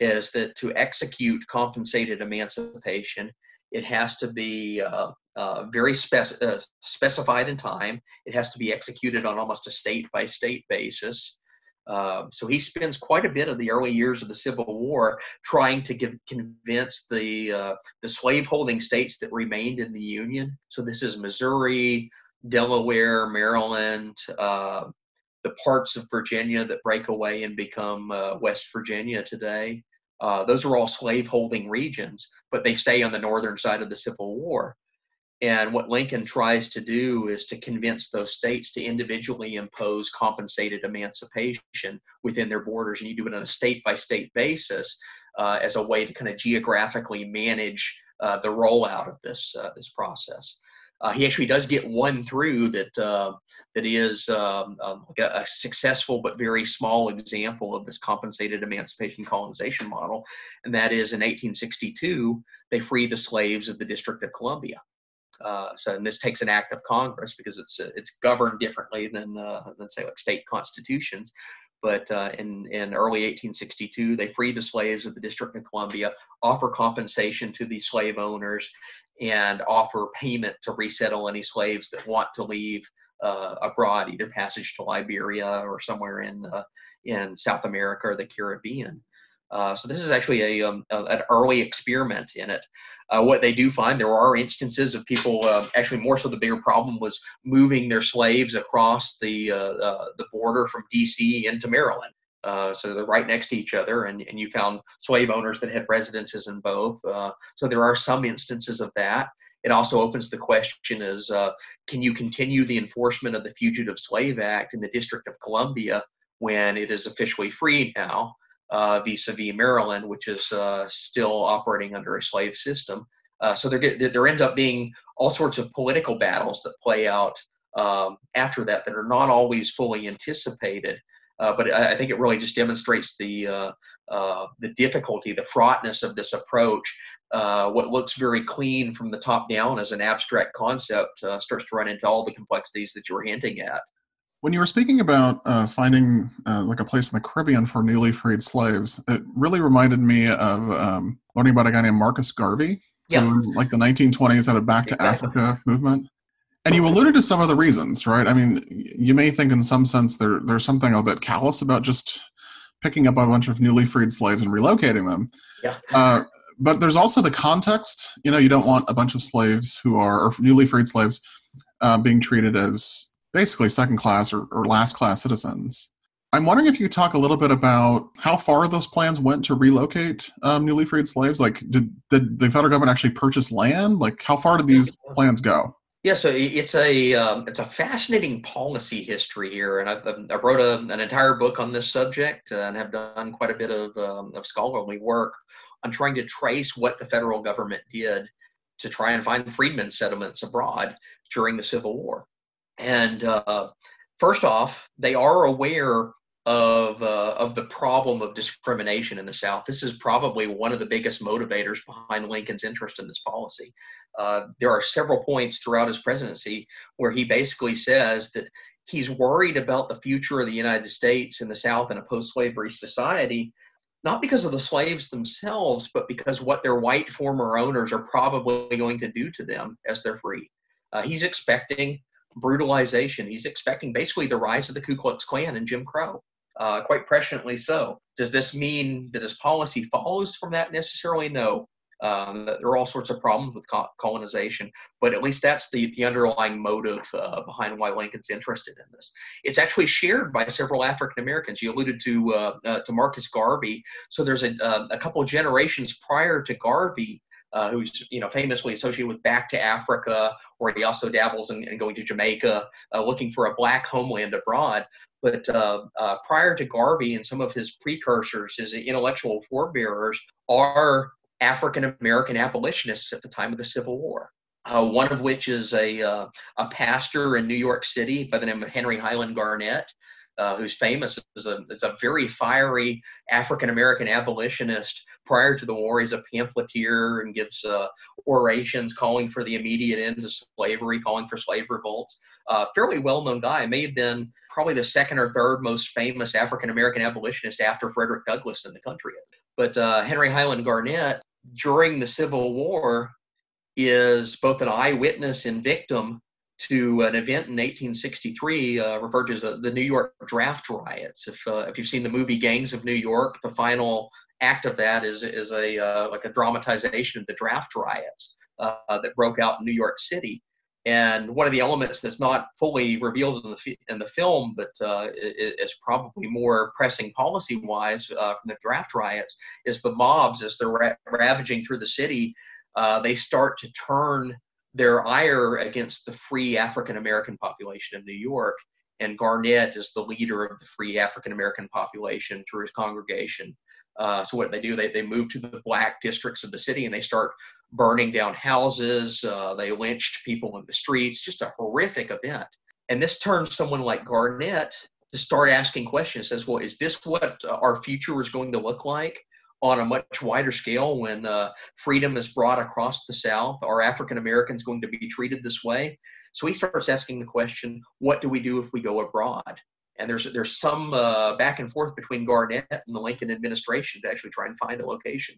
is that to execute compensated emancipation, it has to be uh, uh, very spec- uh, specified in time. It has to be executed on almost a state by state basis. Uh, so he spends quite a bit of the early years of the Civil War trying to give, convince the uh, the slaveholding states that remained in the Union. So this is Missouri, Delaware, Maryland, uh, the parts of Virginia that break away and become uh, West Virginia today. Uh, those are all slaveholding regions, but they stay on the northern side of the Civil War. And what Lincoln tries to do is to convince those states to individually impose compensated emancipation within their borders. And you do it on a state by state basis uh, as a way to kind of geographically manage uh, the rollout of this, uh, this process. Uh, he actually does get one through that uh, that is um, um, a, a, successful but very small example of this compensated emancipation colonization model, and that is in 1862 they free the slaves of the District of Columbia. Uh, so, and this takes an act of Congress because it's uh, it's governed differently than uh, than say like state constitutions. But in in early 1862, they free the slaves of the District of Columbia, offer compensation to the slave owners, and offer payment to resettle any slaves that want to leave uh, abroad, either passage to Liberia or somewhere in uh, in South America or the Caribbean. Uh, so this is actually a, um, a, an early experiment in it. Uh, what they do find there are instances of people uh, actually more so the bigger problem was moving their slaves across the uh, uh, the border from D.C. into Maryland. Uh, so they're right next to each other, and, and you found slave owners that had residences in both. so there are some instances of that. It also opens the question: Is can you continue the enforcement of the Fugitive Slave Act in the District of Columbia when it is officially free now? Uh, vis-a-vis Maryland, which is uh, still operating under a slave system. Uh, so there, there end up being all sorts of political battles that play out um, after that that are not always fully anticipated. Uh, but I, I, think it really just demonstrates the uh, uh, the difficulty, the fraughtness of this approach. What looks very clean from the top down as an abstract concept starts to run into all the complexities that you were hinting at. When you were speaking about uh, finding like a place in the Caribbean for newly freed slaves, it really reminded me of um, learning about a guy named Marcus Garvey, yeah. who, like the 1920s, had a Back to exactly. Africa movement. And you alluded to some of the reasons, right? I mean, you may think in some sense there there's something a bit callous about just picking up a bunch of newly freed slaves and relocating them. Yeah. Uh, but there's also the context. You know, you don't want a bunch of slaves who are or newly freed slaves uh, being treated as basically second class or, or last class citizens. I'm wondering if you talk a little bit about how far those plans went to relocate um, newly freed slaves. Like, did, did the federal government actually purchase land? Like, how far did these plans go? Yeah, so it's a um, it's a fascinating policy history here, and I've, I wrote a, an entire book on this subject uh, and have done quite a bit of, um, of scholarly work on trying to trace what the federal government did to try and find freedmen settlements abroad during the Civil War. And uh, first off, they are aware of uh, of the problem of discrimination in the South. This is probably one of the biggest motivators behind Lincoln's interest in this policy. Uh, there are several points throughout his presidency where he basically says that he's worried about the future of the United States in the South in a post-slavery society, not because of the slaves themselves, but because what their white former owners are probably going to do to them as they're free. Uh, he's expecting brutalization. He's expecting basically the rise of the Ku Klux Klan and Jim Crow uh, quite presciently so. Does this mean that his policy follows from that necessarily? No. Um, there are all sorts of problems with colonization, but at least that's the, the underlying motive uh, behind why Lincoln's interested in this. It's actually shared by several African Americans. You alluded to uh, uh, to Marcus Garvey. So there's a, uh, a couple of generations prior to Garvey uh, who's you know famously associated with Back to Africa, or he also dabbles in, in going to Jamaica, uh, looking for a black homeland abroad. But uh, uh, prior to Garvey and some of his precursors, his intellectual forebearers, are African American abolitionists at the time of the Civil War. Uh, one of which is a, uh, a pastor in New York City by the name of Henry Highland Garnet, uh, who's famous as a, as a very fiery African American abolitionist. Prior to the war, he's a pamphleteer and gives uh, orations calling for the immediate end of slavery, calling for slave revolts. Uh, fairly well known guy, may have been probably the second or third most famous African American abolitionist after Frederick Douglass in the country. But uh, Henry Highland Garnet, during the Civil War, is both an eyewitness and victim to an event in 1863 uh, referred to as the New York draft riots. If uh, if you've seen the movie Gangs of New York, the final act of that is is a uh, like a dramatization of the draft riots uh, that broke out in New York City. And one of the elements that's not fully revealed in the in the film, but uh, is probably more pressing policy-wise uh, from the draft riots, is the mobs as they're ra- ravaging through the city. they start to turn their ire against the free African American population of New York. And Garnet is the leader of the free African American population through his congregation. Uh, so what they do, they, they move to the black districts of the city and they start burning down houses. Uh, they lynched people in the streets, just a horrific event. And this turns someone like Garnet to start asking questions. Says, well, is this what our future is going to look like? On a much wider scale when uh, freedom is brought across the South? Are African Americans going to be treated this way? So he starts asking the question, what do we do if we go abroad? And there's there's some uh, back and forth between Garnet and the Lincoln administration to actually try and find a location.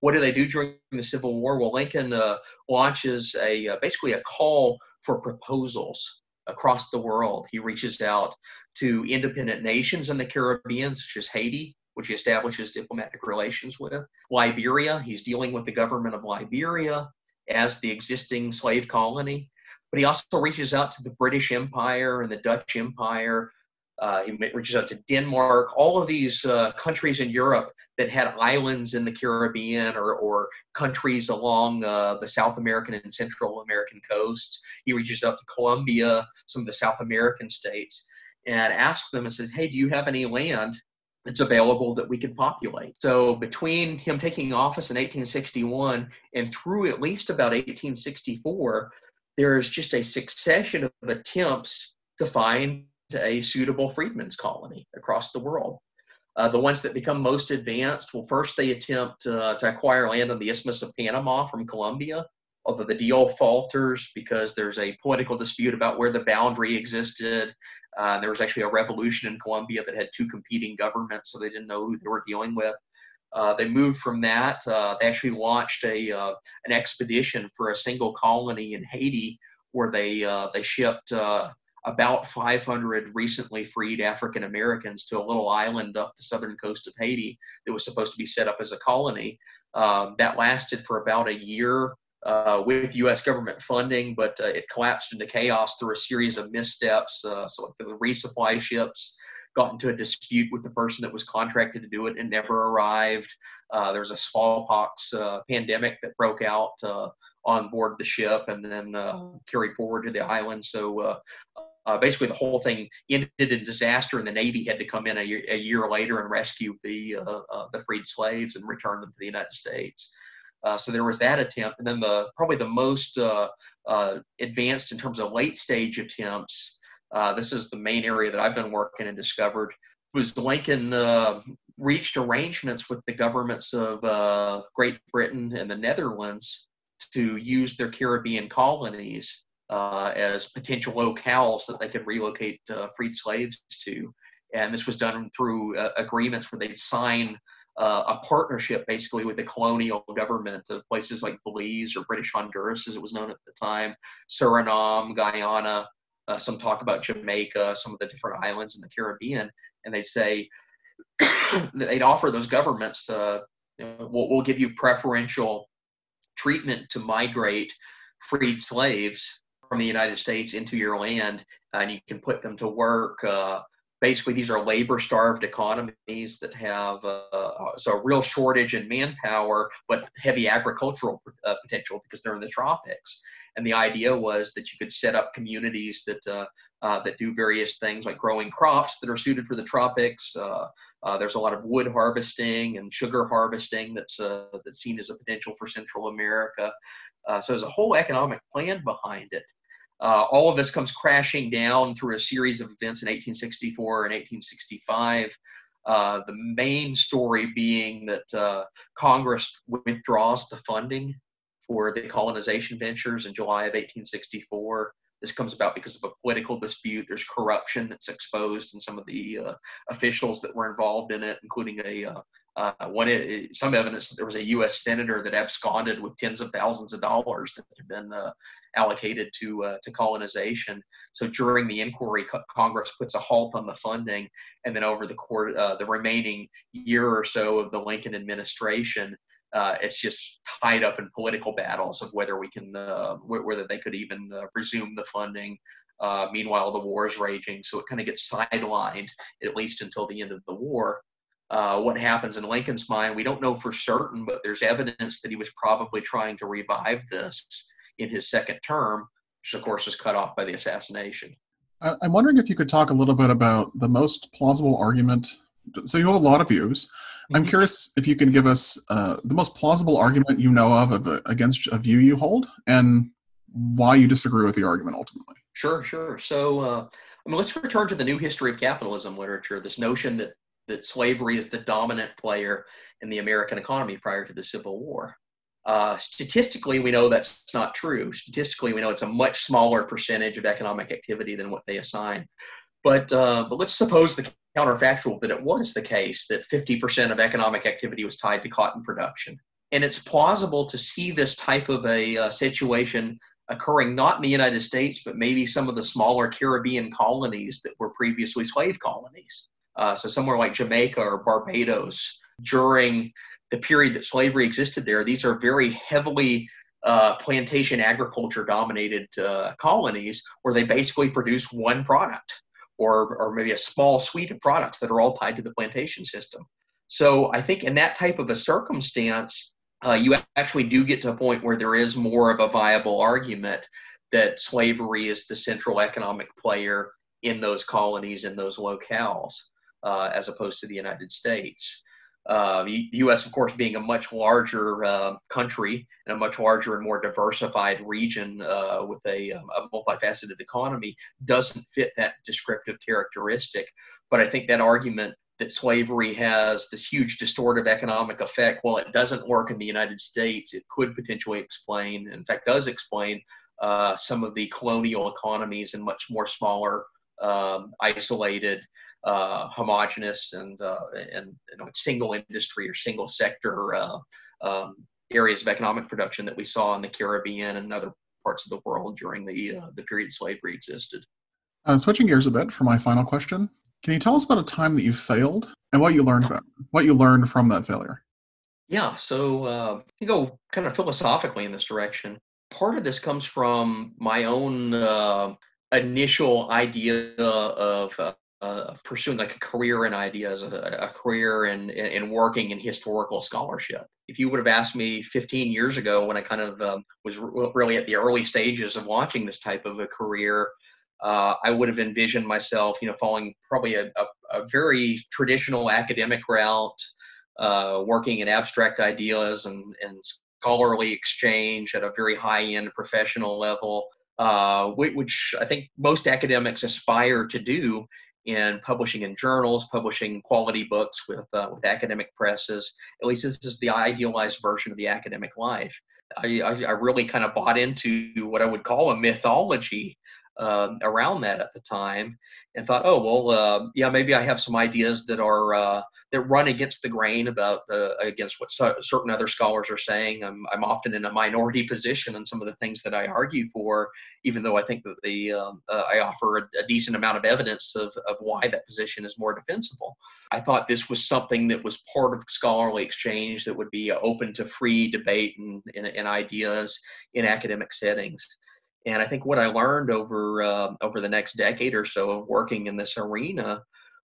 What do they do during the Civil War? Well, Lincoln uh, launches a uh, basically a call for proposals across the world. He reaches out to independent nations in the Caribbean, such as Haiti, which he establishes diplomatic relations with. Liberia, he's dealing with the government of Liberia as the existing slave colony. But he also reaches out to the British Empire and the Dutch Empire. Uh, he reaches out to Denmark, all of these uh, countries in Europe that had islands in the Caribbean or, or countries along uh, the South American and Central American coasts. He reaches out to Colombia, some of the South American states, and asks them and says, Hey, do you have any land that's available that we could populate. So between him taking office in 1861 and through at least about 1864, there's just a succession of attempts to find a suitable freedmen's colony across the world. Uh, the ones that become most advanced, well, first they attempt uh, to acquire land on the Isthmus of Panama from Colombia, although the deal falters because there's a political dispute about where the boundary existed. Uh, there was actually a revolution in Colombia that had two competing governments, so they didn't know who they were dealing with. Uh, they moved from that. Uh, they actually launched a uh, an expedition for a single colony in Haiti, where they they shipped about 500 recently freed African Americans to a little island off the southern coast of Haiti that was supposed to be set up as a colony. Um, that lasted for about a year uh, with U.S. government funding, but uh, it collapsed into chaos through a series of missteps. Uh, so the resupply ships got into a dispute with the person that was contracted to do it and never arrived. Uh, there was a smallpox uh, pandemic that broke out uh, on board the ship and then carried forward to the island. So basically, the whole thing ended in disaster, and the Navy had to come in a year, a year later and rescue the the freed slaves and return them to the United States. Uh, so there was that attempt, and then the probably the most uh, uh, advanced in terms of late stage attempts. this is the main area that I've been working and discovered was Lincoln reached arrangements with the governments of Great Britain and the Netherlands to use their Caribbean colonies uh, as potential locales that they could relocate uh, freed slaves to. And this was done through uh, agreements where they'd sign uh, a partnership basically with the colonial government of places like Belize or British Honduras, as it was known at the time, Suriname, Guyana, uh, some talk about Jamaica, some of the different islands in the Caribbean. And they'd say, they'd offer those governments, uh, you know, we'll, we'll give you preferential treatment to migrate freed slaves from the United States into your land, and you can put them to work. Uh, basically, these are labor-starved economies that have uh, so a real shortage in manpower, but heavy agricultural uh, potential because they're in the tropics. And the idea was that you could set up communities that uh, uh, that do various things like growing crops that are suited for the tropics. Uh, uh, there's a lot of wood harvesting and sugar harvesting that's uh, that's seen as a potential for Central America. Uh, so there's a whole economic plan behind it. Uh, all of this comes crashing down through a series of events in 1864 and 1865. Uh, the main story being that uh, Congress withdraws the funding for the colonization ventures in July of 1864. This comes about because of a political dispute. There's corruption that's exposed in some of the uh, officials that were involved in it, including a uh, one, some evidence that there was a U.S. senator that absconded with tens of thousands of dollars that had been uh, allocated to uh, to colonization. So during the inquiry, co- Congress puts a halt on the funding, and then over the court, uh, the remaining year or so of the Lincoln administration, uh, it's just tied up in political battles of whether we can, uh, whether they could even resume the funding. meanwhile, the war is raging, so it kind of gets sidelined at least until the end of the war uh, what happens in Lincoln's mind. We don't know for certain, but there's evidence that he was probably trying to revive this in his second term, which of course was cut off by the assassination. I'm wondering if you could talk a little bit about the most plausible argument. So you have a lot of views. Mm-hmm. I'm curious if you can give us uh, the most plausible argument you know of, of uh, against a view you hold, and why you disagree with the argument ultimately. Sure, sure. So, uh, I mean, let's return to the new history of capitalism literature. This notion that that slavery is the dominant player in the American economy prior to the Civil War. Uh, statistically, we know that's not true. Statistically, we know it's a much smaller percentage of economic activity than what they assign. But uh, but let's suppose the counterfactual that it was the case that 50% of economic activity was tied to cotton production, and it's plausible to see this type of a uh, situation occurring not in the United States, but maybe some of the smaller Caribbean colonies that were previously slave colonies. Uh, so somewhere like Jamaica or Barbados during the period that slavery existed there, these are very heavily uh, plantation agriculture dominated uh, colonies where they basically produce one product or, or maybe a small suite of products that are all tied to the plantation system. So I think in that type of a circumstance, uh, you actually do get to a point where there is more of a viable argument that slavery is the central economic player in those colonies in those locales. Uh, as opposed to the United States. Uh, the U.S., of course, being a much larger uh, country and a much larger and more diversified region uh, with a, um, a, multifaceted economy, doesn't fit that descriptive characteristic. But I think that argument that slavery has this huge distortive economic effect, while it doesn't work in the United States, it could potentially explain, in fact, does explain uh, some of the colonial economies in much more smaller, um, isolated uh, homogenous and uh, and you know, single industry or single sector uh, um, areas of economic production that we saw in the Caribbean and other parts of the world during the uh, the period slavery existed. Uh, switching gears a bit for my final question, can you tell us about a time that you failed and what you learned about what you learned from that failure? Yeah, so uh, you go kind of philosophically in this direction. Part of this comes from my own uh, initial idea of uh, pursuing like a career in ideas, a, a career in, in, in working in historical scholarship. If you would have asked me 15 years ago, when I kind of um, was r- really at the early stages of launching this type of a career, uh, I would have envisioned myself, you know, following probably a, a, a very traditional academic route, uh, working in abstract ideas and, and scholarly exchange at a very high end professional level, uh, which I think most academics aspire to do in publishing in journals, publishing quality books with uh, with academic presses. At least this is the idealized version of the academic life. I, I, I really kind of bought into what I would call a mythology uh, around that at the time, and thought, oh well, uh, yeah, maybe I have some ideas that are uh, that run against the grain about uh, against what so, certain other scholars are saying. I'm I'm often in a minority position on some of the things that I argue for, even though I think that the um, uh, I offer a, a, decent amount of evidence of of why that position is more defensible. I thought this was something that was part of scholarly exchange that would be open to free debate and, and, and ideas in academic settings. And I think what I learned over uh, over the next decade or so of working in this arena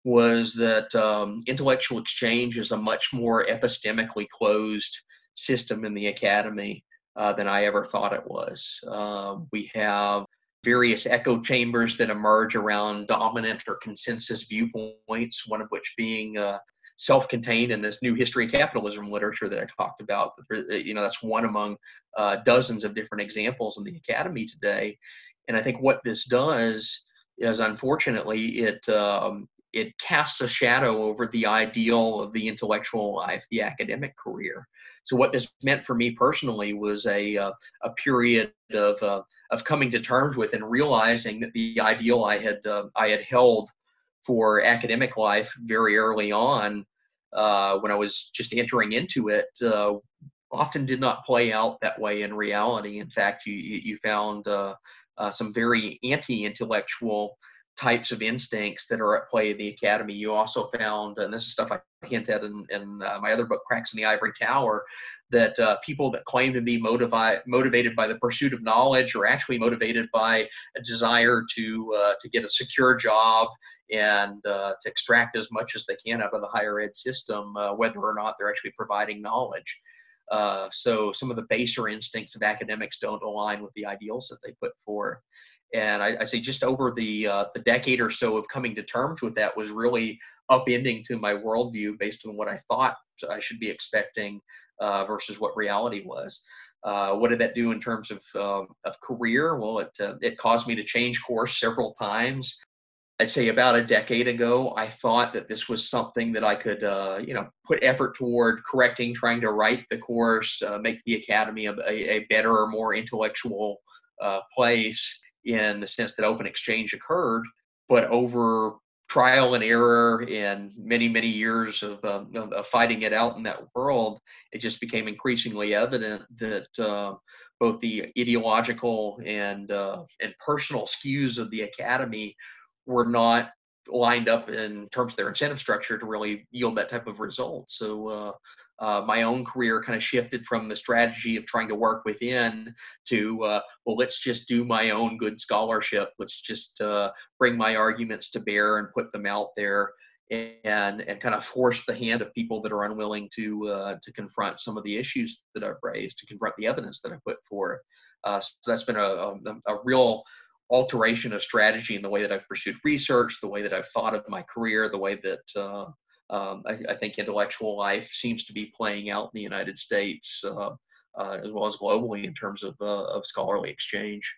was that um, intellectual exchange is a much more epistemically closed system in the academy uh, than I ever thought it was. Uh, we have various echo chambers that emerge around dominant or consensus viewpoints, one of which being uh, self-contained in this new history of capitalism literature that I talked about. You know, that's one among uh, dozens of different examples in the academy today. And I think what this does is, unfortunately, it um, it casts a shadow over the ideal of the intellectual life, the academic career. So what this meant for me personally was a uh, a period of uh, of coming to terms with and realizing that the ideal I had uh, I had held for academic life very early on, uh, when I was just entering into it, uh, often did not play out that way in reality. In fact, you you found uh, some very anti-intellectual types of instincts that are at play in the academy. You also found, and this is stuff I hint at in, in uh, my other book, Cracks in the Ivory Tower, that uh, people that claim to be motivi- motivated by the pursuit of knowledge are actually motivated by a desire to uh, to get a secure job and uh, to extract as much as they can out of the higher ed system, uh, whether or not they're actually providing knowledge. Uh, so some of the baser instincts of academics don't align with the ideals that they put forth and I, I say just over the uh, the decade or so of coming to terms with that was really upending to my worldview based on what I thought I should be expecting uh, versus what reality was. Uh, what did that do in terms of um, of career? Well, it uh, it caused me to change course several times. I'd say about a decade ago, I thought that this was something that I could, uh, you know, put effort toward correcting, trying to write the course, uh, make the academy a, a, better or more intellectual uh, place in the sense that open exchange occurred, but over trial and error and many many years of, um, of, fighting it out in that world, it just became increasingly evident that uh, both the ideological and uh, and personal skews of the academy were not lined up in terms of their incentive structure to really yield that type of result. So uh, uh, my own career kind of shifted from the strategy of trying to work within to uh, well let's just do my own good scholarship let's just uh, bring my arguments to bear and put them out there and and kind of force the hand of people that are unwilling to uh, to confront some of the issues that I've raised to confront the evidence that I put forth uh, so that's been a, a, a real alteration of strategy in the way that I've pursued research, the way that I've thought of my career, the way that uh, um, I, I, think intellectual life seems to be playing out in the United States uh, uh, as well as globally in terms of, uh, of scholarly exchange.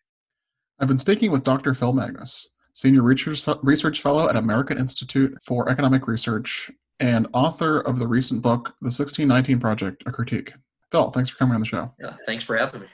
I've been speaking with Dr. Phil Magness, Senior Research, Research Fellow at American Institute for Economic Research and author of the recent book, The 1619 Project, A Critique. Phil, thanks for coming on the show. Yeah, thanks for having me.